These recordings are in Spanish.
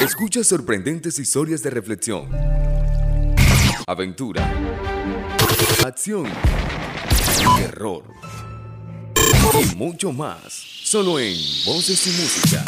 Escucha sorprendentes historias de reflexión, aventura, acción, terror y mucho más. Solo en Voces y Música.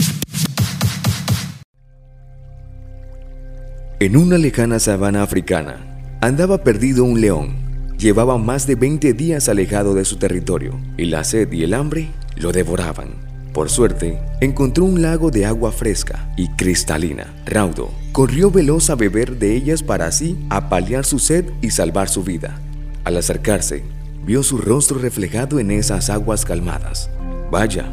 En una lejana sabana africana, andaba perdido un león. Llevaba más de 20 días alejado de su territorio y la sed y el hambre lo devoraban. Por suerte, encontró un lago de agua fresca y cristalina. Raudo corrió veloz a beber de ellas para así apalear su sed y salvar su vida. Al acercarse, vio su rostro reflejado en esas aguas calmadas. Vaya,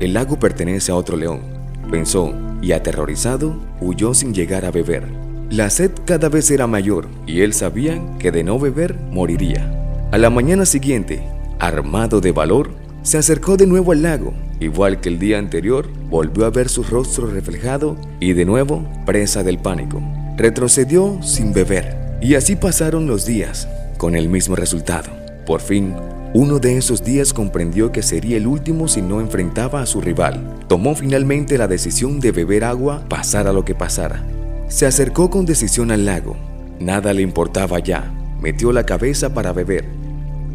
el lago pertenece a otro león, pensó, y aterrorizado, huyó sin llegar a beber. La sed cada vez era mayor y él sabía que de no beber moriría. A la mañana siguiente, armado de valor, se acercó de nuevo al lago, igual que el día anterior, volvió a ver su rostro reflejado y de nuevo presa del pánico. Retrocedió sin beber y así pasaron los días, con el mismo resultado. Por fin, uno de esos días comprendió que sería el último si no enfrentaba a su rival. Tomó finalmente la decisión de beber agua, pasara lo que pasara. Se acercó con decisión al lago. Nada le importaba ya. Metió la cabeza para beber.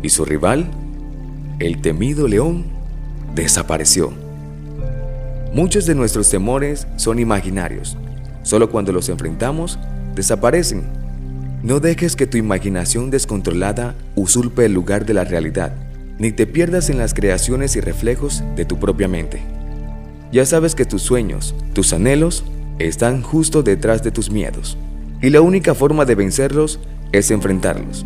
¿Y su rival? el temido león desapareció. Muchos de nuestros temores son imaginarios. Solo cuando los enfrentamos, desaparecen. No dejes que tu imaginación descontrolada usurpe el lugar de la realidad, ni te pierdas en las creaciones y reflejos de tu propia mente. Ya sabes que tus sueños, tus anhelos, están justo detrás de tus miedos, y la única forma de vencerlos es enfrentarlos.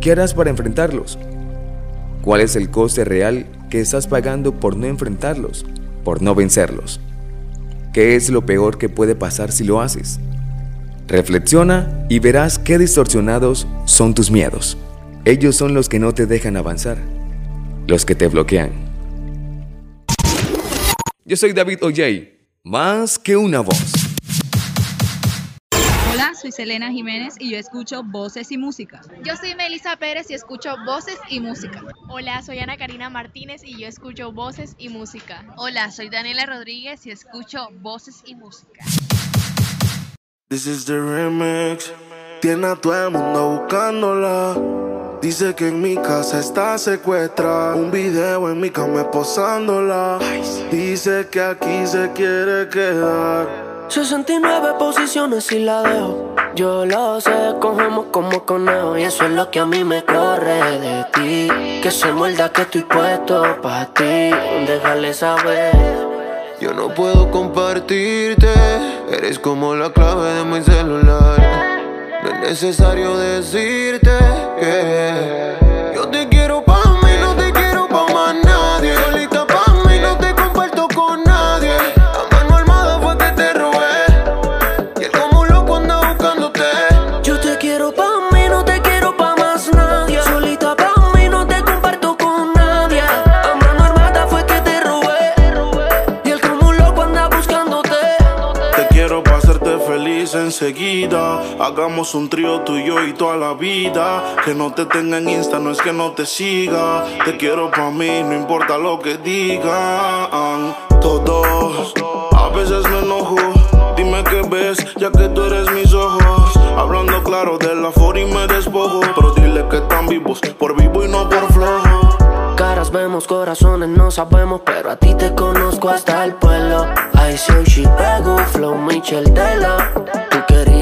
¿Qué harás para enfrentarlos? ¿Cuál es el coste real que estás pagando por no enfrentarlos, por no vencerlos? ¿Qué es lo peor que puede pasar si lo haces? Reflexiona y verás qué distorsionados son tus miedos. Ellos son los que no te dejan avanzar, los que te bloquean. Yo soy David Olley, más que una voz soy Selena Jiménez y yo escucho Voces y Música. Yo soy Melissa Pérez y escucho Voces y Música. Hola, soy Ana Karina Martínez y yo escucho Voces y Música. Hola, soy Daniela Rodríguez y escucho Voces y Música. This is the remix. Tiene a todo el mundo buscándola. Dice que en mi casa está secuestrada. Un video en mi cama posándola. Dice que aquí se quiere quedar. 69 posiciones y la dejo. Yo lo sé, cogemos como conejo. Y eso es lo que a mí me corre de ti. Que se muerda que estoy puesto para ti. Déjale saber. Yo no puedo compartirte. Eres como la clave de mi celular. No es necesario decirte que Hagamos un trío tú y yo y toda la vida. Que no te tenga en Insta, no es que no te siga. Te quiero pa' mí, no importa lo que digan. Todos, a veces me enojo. Dime qué ves, ya que tú eres mis ojos. Hablando claro de la for y me despojo. Pero dile que están vivos, por vivo y no por flojo. Caras vemos, corazones no sabemos, pero a ti te conozco hasta el pueblo. I say she flow Michel Tela.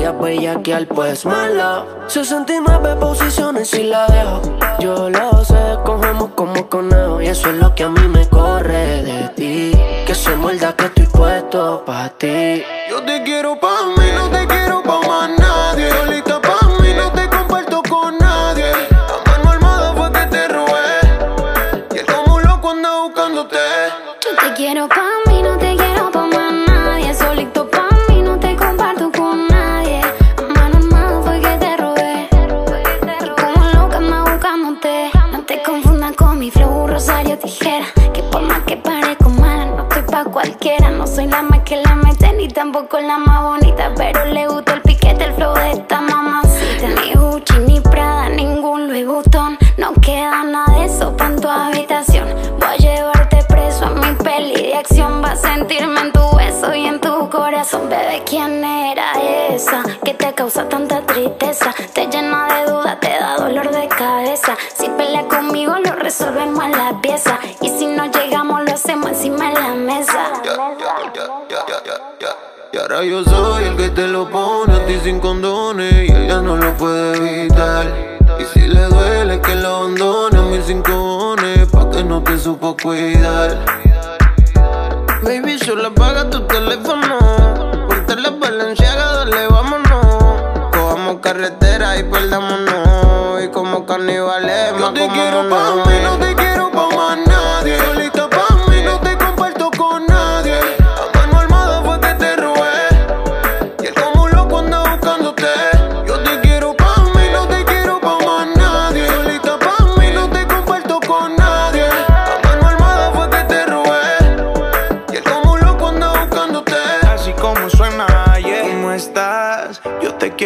Tú querías bellaquear, pues mala. 69 posiciones y la dejo. Yo lo sé, cogemos como conejo. Y eso es lo que a mí me corre de ti. Que se muerda que estoy puesto pa' ti. Yo te quiero pa' mí, no te quiero pa' más la más bonita. Pero le gusta el piquete, el flow de esta mamacita. Ni Gucci, ni Prada, ningún Louis Vuitton. No queda nada de eso pa' en tu habitación. Voy a llevarte preso a mi peli de acción. Va a sentirme en tu beso y en tu corazón. bebé, ¿quién era esa? Que te causa tanta tristeza, te llena de dudas, te da dolor de cabeza. Si pelea conmigo, lo resolvemos en la pieza. Ahora yo soy el que te lo pone a ti sin condones y ella no lo puede evitar. Y si le duele que lo abandone a mis cinco pa' que no te supo cuidar. Baby, solo apaga tu teléfono. Ponte la valenciaga, dale, vámonos. Cojamos carretera y perdámonos. Y como carnivales, Yo te quiero pa' mí, no te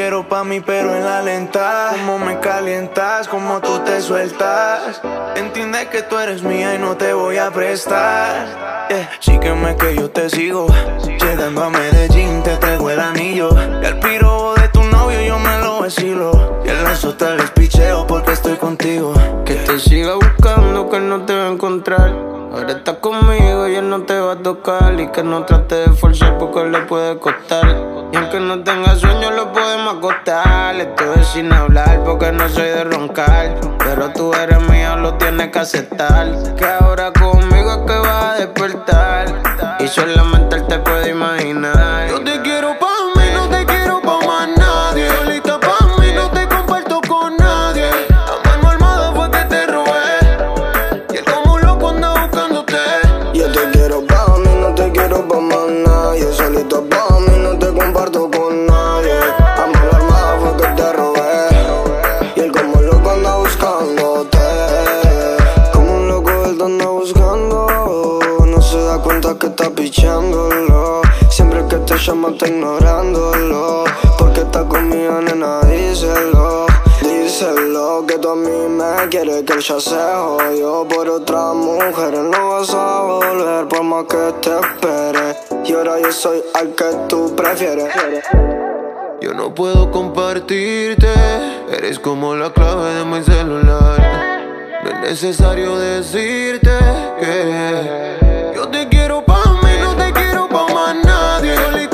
quiero pa' mí, pero en la lenta. Cómo me calientas, cómo tú te sueltas. Entiende que tú eres mía y no te voy a prestar. Yeah. Sígueme que yo te sigo. Llegando a Medellín, te traigo el anillo. Y al piro de Y en los hoteles picheo porque estoy contigo. Que te siga buscando, que no te va a encontrar. Ahora estás conmigo y él no te va a tocar. Y que no trate de forzar porque le puede costar. Y aunque no tenga sueño, lo podemos acostar. Estoy sin hablar porque no soy de roncar. Pero tú eres mío, lo tienes que aceptar. Que ahora conmigo es que vas a despertar. Y solamente él te puede imaginar. Yo te quiero ya se jodió por otra mujer. No vas a volver por más que te espere. Y ahora yo soy al que tú prefieres. Yo no puedo compartirte, eres como la clave de mi celular. No es necesario decirte que yo te quiero pa' mí, no te quiero pa' más nadie.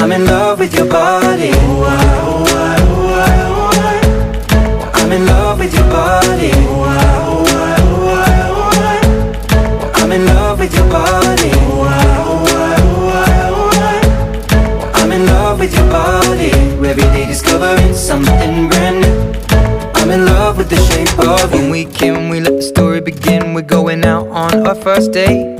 I'm in love with your body. I'm in love with your body. I'm in love with your body. I'm in love with your body. Every day discovering something brand new. I'm in love with the shape of you. When we can, we let the story begin. We're going out on our first date.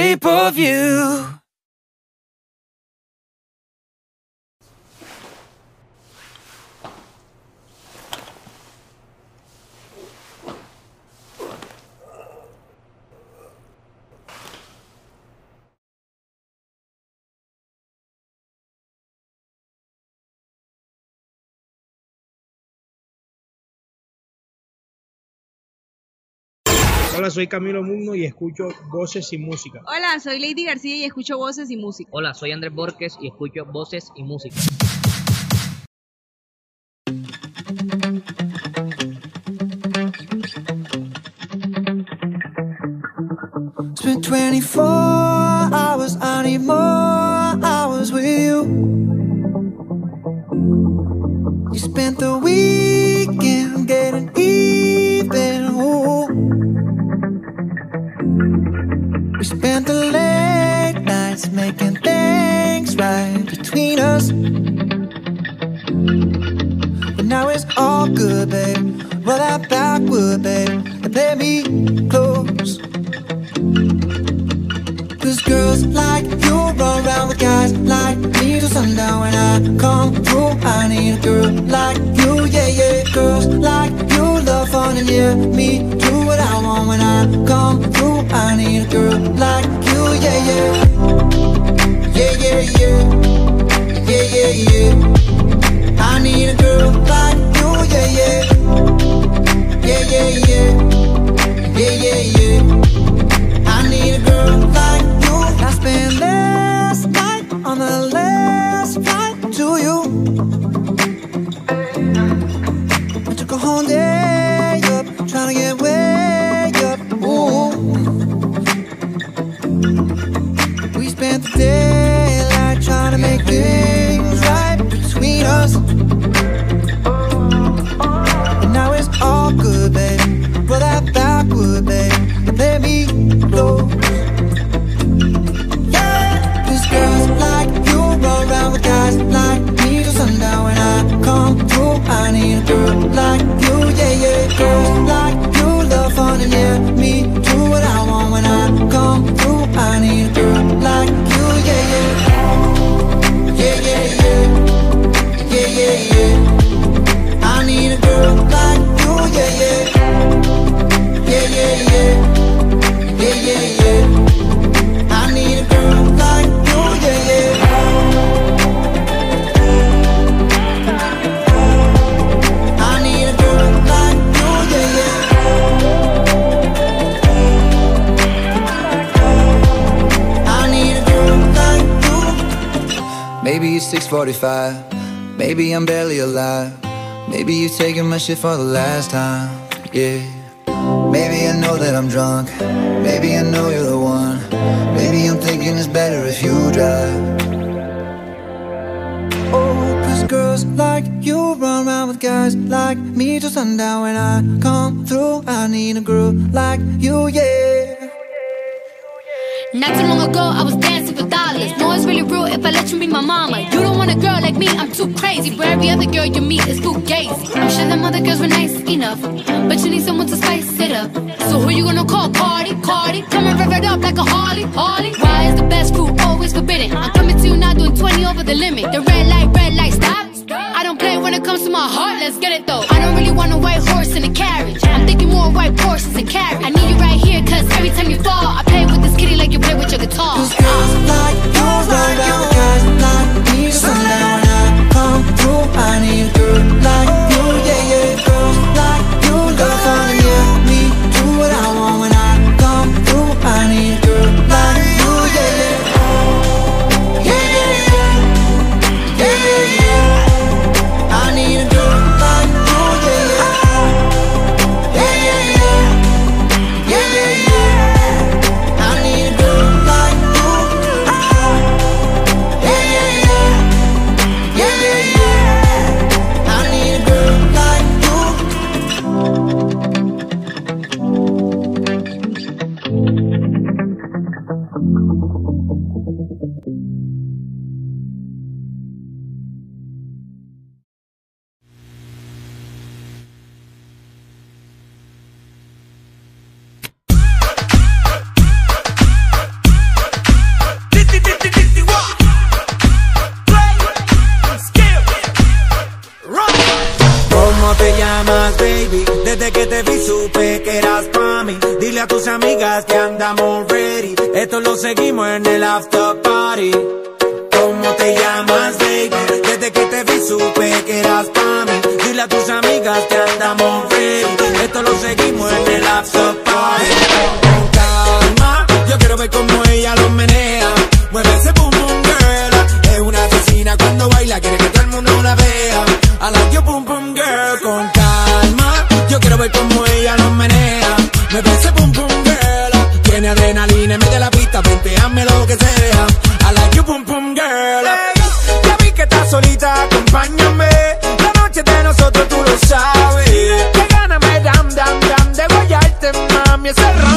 Shape of you. Hola, soy Camilo Mugno y escucho voces y música. Hola, soy Lady García y escucho voces y música. Hola, soy Andrés Borges y escucho voces y música. Spent 24 hours, I need more hours with you. You spent the weekend getting We spent the late nights making things right between us. But now it's all good, babe. Roll that backward, babe, and play me close. Cause girls like you run around with guys like me till sundown when I come through. I need a girl like you, yeah, yeah. Girls like you love fun and yeah, me do what I want when I come through. I need a girl like you, yeah, yeah. Yeah, yeah, yeah. Yeah, yeah, yeah. I need a girl like you, yeah, yeah. Yeah, yeah, yeah. make this Maybe it's 6:45. Maybe I'm barely alive. Maybe you're taking my shit for the last time. Yeah. Maybe I know that I'm drunk. Maybe I know you're the one. Maybe I'm thinking it's better if you drive. Oh, cause girls like you run around with guys like me till sundown. When I come through, I need a girl like you, yeah. Not too long ago, I was dancing dollars. No, it's really real if I let you be my mama. You don't want a girl like me, I'm too crazy. Where every other girl you meet is too gazy. I'm sure them other girls were nice enough, but you need someone to spice it up. So who you gonna call? Cardi, Cardi. Come and rev it up like a Harley, Harley. Why is the best food always forbidden? I'm coming to you now doing 20 over the limit. The red light, red light, stop. I don't play when it comes to my heart, let's get it though. I don't really want a white horse in a carriage. I'm thinking more white horses and carriage. I need you right here, cause every time you fall, I play with this kitty like you que andamos ready. Esto lo seguimos en el after party. ¿Cómo te llamas, baby? Desde que te vi supe que eras pa' mí. Dile a tus amigas que andamos ready. Esto lo seguimos en el after Ese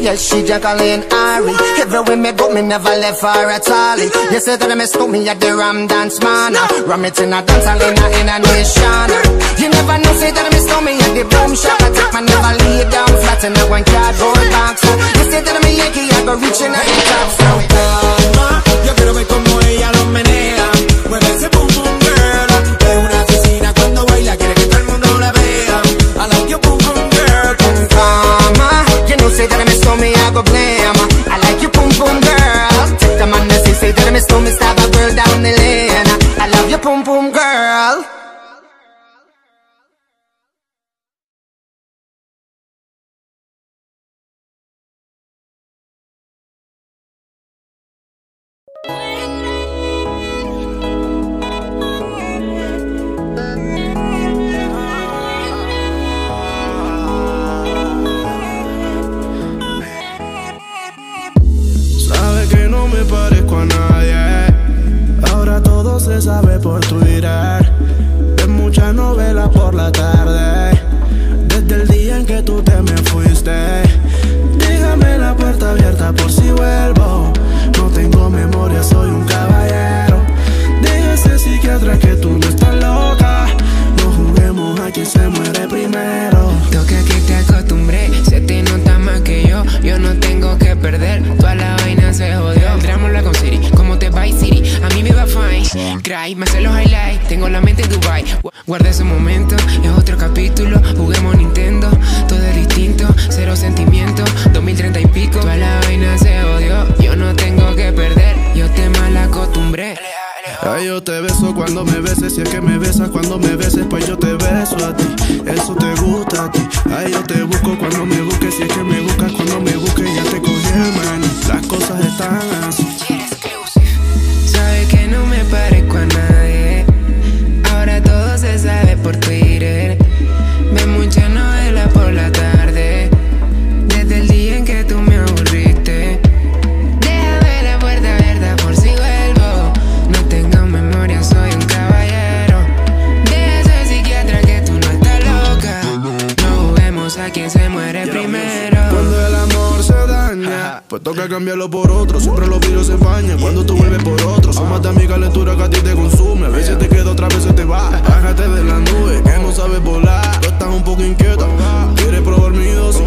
yes, she Jacqueline Ari. Everywhere me go, me never left her at all. You say that me stole me at the Ram Dance Man. Ram it in a dance hall in a, a nation. You never know, say that me stole me at the boom shop. I take my never lay down flat in a one cardboard box. You say that me Yankee, I go reaching out the top. So toca cambiarlo por otro. Siempre los virus se bañan cuando tú vuelves por otro. Son más de mi calentura que a ti te consume. A veces te queda, otra vez se te va. Bájate de la nube que no sabes volar. Tú estás un poco inquieta, quieres probar mi dosis.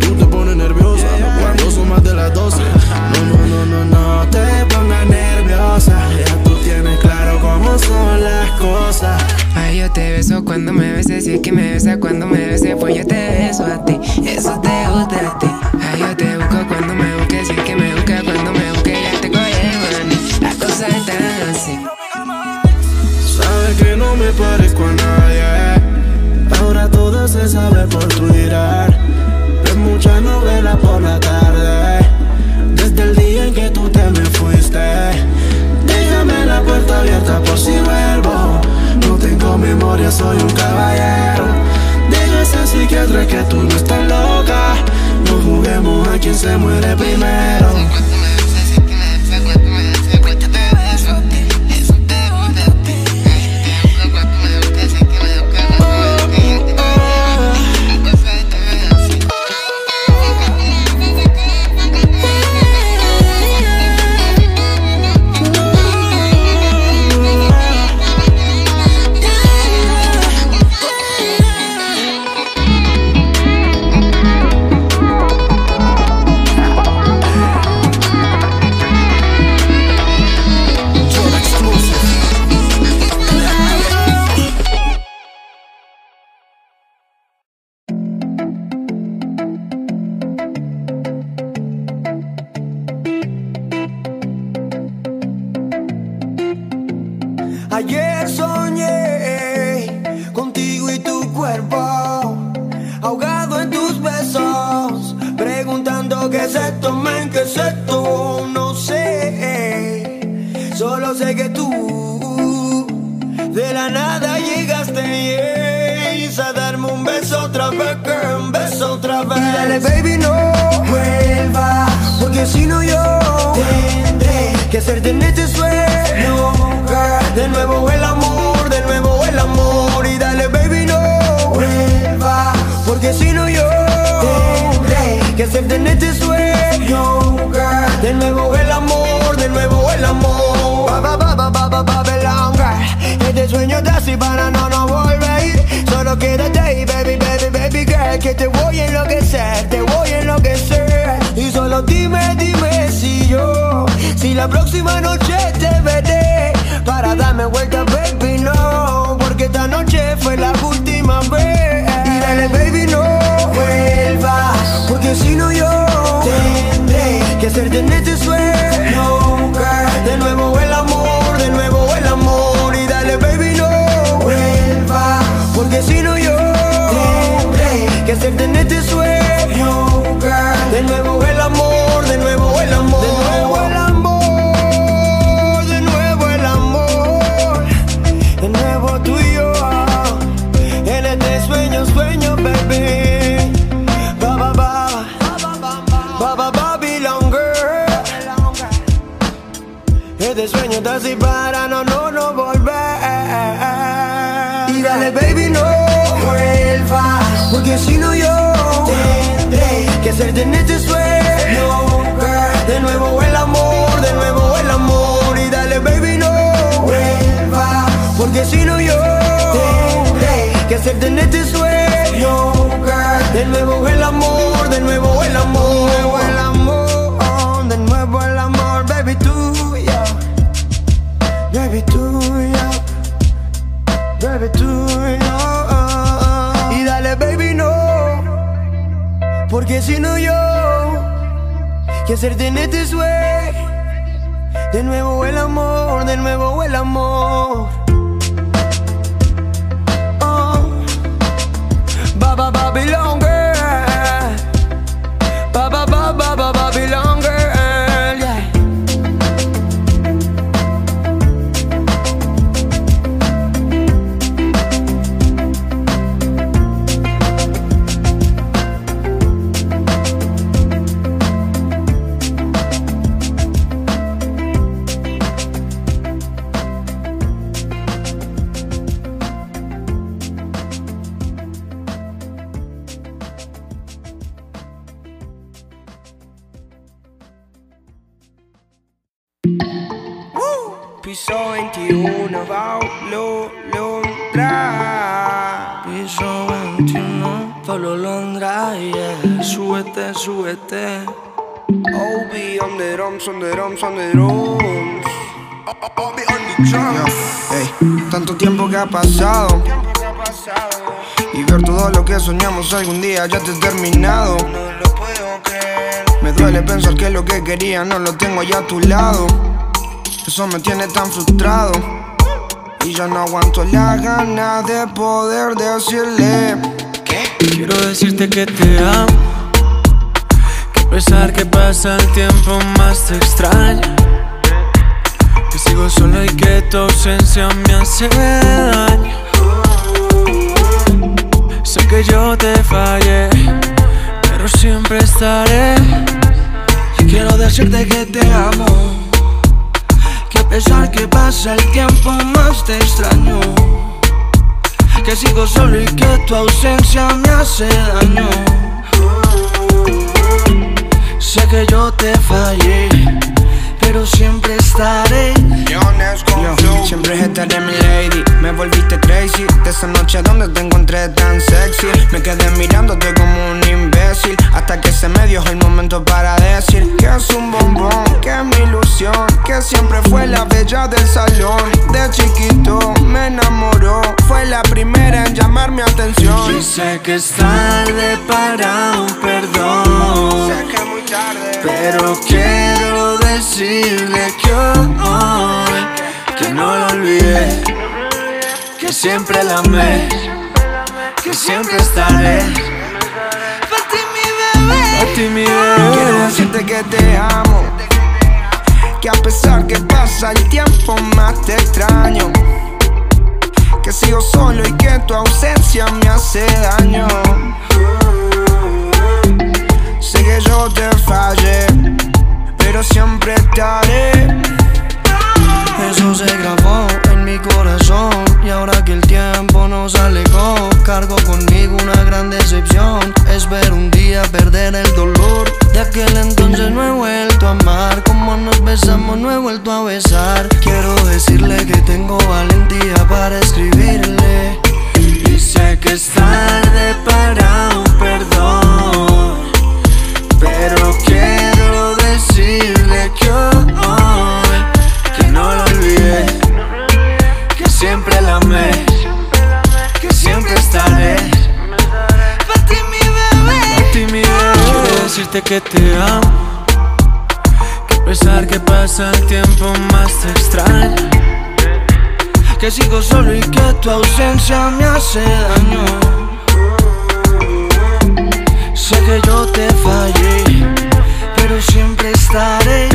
Tú te pones nerviosa cuando son más de las 12. No, no, no, no, no te pongas nerviosa. Ya tú tienes claro cómo son las cosas. Ay, yo te beso cuando me beses, si es que me besa cuando me beses, pues yo te beso a ti, eso te gusta a ti. Parezco a nadie. Ahora todo se sabe por Twitter. Ves mucha novela por la tarde. Desde el día en que tú te me fuiste. Déjame la puerta abierta por si vuelvo. No tengo memoria, soy un caballero. Deja ese psiquiatra que tú no estás loca. No juguemos a quien se muere primero. No sé, solo sé que tú de la nada llegaste yes, a darme un beso otra vez, que un beso otra vez. Y dale, baby, no vuelvas, porque si no yo tendré que hacerte en este sueño. De nuevo el amor, de nuevo el amor. Y dale, baby, no vuelva, porque si no yo tendré que hacerte en este sueño. De nuevo el amor, de nuevo el amor. Ba, ba, ba, ba, ba, ba, girl. Este sueño te hace para no, no volver. Solo quédate ahí, baby, baby, baby girl. Que te voy a enloquecer, te voy a enloquecer. Y solo dime, dime si yo, si la próxima noche te veré. Para darme vuelta, baby, para no, no, no volver. Y dale, baby, no vuelvas, porque si no yo tendré que hacerte en este sueño. girl. De nuevo el amor, de nuevo el amor. Y dale, baby, no vuelvas, porque si no yo tendré que hacerte en este sueño. girl. De nuevo el amor, de nuevo el amor. Porque si no yo, que hacerte en este sueño. De nuevo el amor, de nuevo el amor. Oh. Ba ba drums, on the drums, on the tanto tiempo que ha pasado. Y ver todo lo que soñamos algún día ya te he terminado. Me duele pensar que lo que quería no lo tengo ya a tu lado. Eso me tiene tan frustrado. Y ya no aguanto la gana de poder decirle que Quiero decirte que te amo. Pesar que pasa el tiempo más te extraño. Que sigo solo y que tu ausencia me hace daño. Sé que yo te fallé, pero siempre estaré. Quiero decirte que te amo. Que a pesar que pasa el tiempo más te extraño. Que sigo solo y que tu ausencia me hace daño. Sé que yo te fallé, pero siempre estaré. Yo, siempre estaré mi lady. Me volviste crazy. De esa noche donde te encontré tan sexy. Me quedé mirándote como un imbécil. Hasta que se me dio el momento para decir Que es un bombón, que es mi ilusión Que siempre fue la bella del salón. De chiquito me enamoró. Fue la primera en llamar mi atención. Y sé que es tarde para un perdón. Tarde Pero quiero decirle que hoy que no lo olvidé, que siempre la amé, que siempre estaré. Para ti mi bebé. A ti mi bebé. Quiero decirte que te amo Que a pesar que pasa el tiempo más te extraño Que sigo solo y que tu ausencia me hace daño Sé que yo te fallé Pero siempre estaré Eso se grabó en mi corazón Y ahora que el tiempo nos alejó Cargo conmigo una gran decepción. Es ver un día perder el dolor. De aquel entonces no he vuelto a amar. Como nos besamos no he vuelto a besar. Quiero decirle que tengo valentía para Sigo solo y que tu ausencia me hace daño Sé que yo te fallé, pero siempre estaré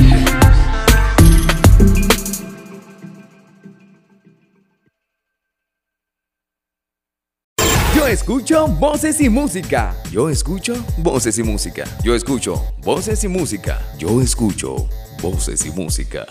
Yo escucho voces y música. Yo escucho voces y música. Yo escucho voces y música. Yo escucho voces y música.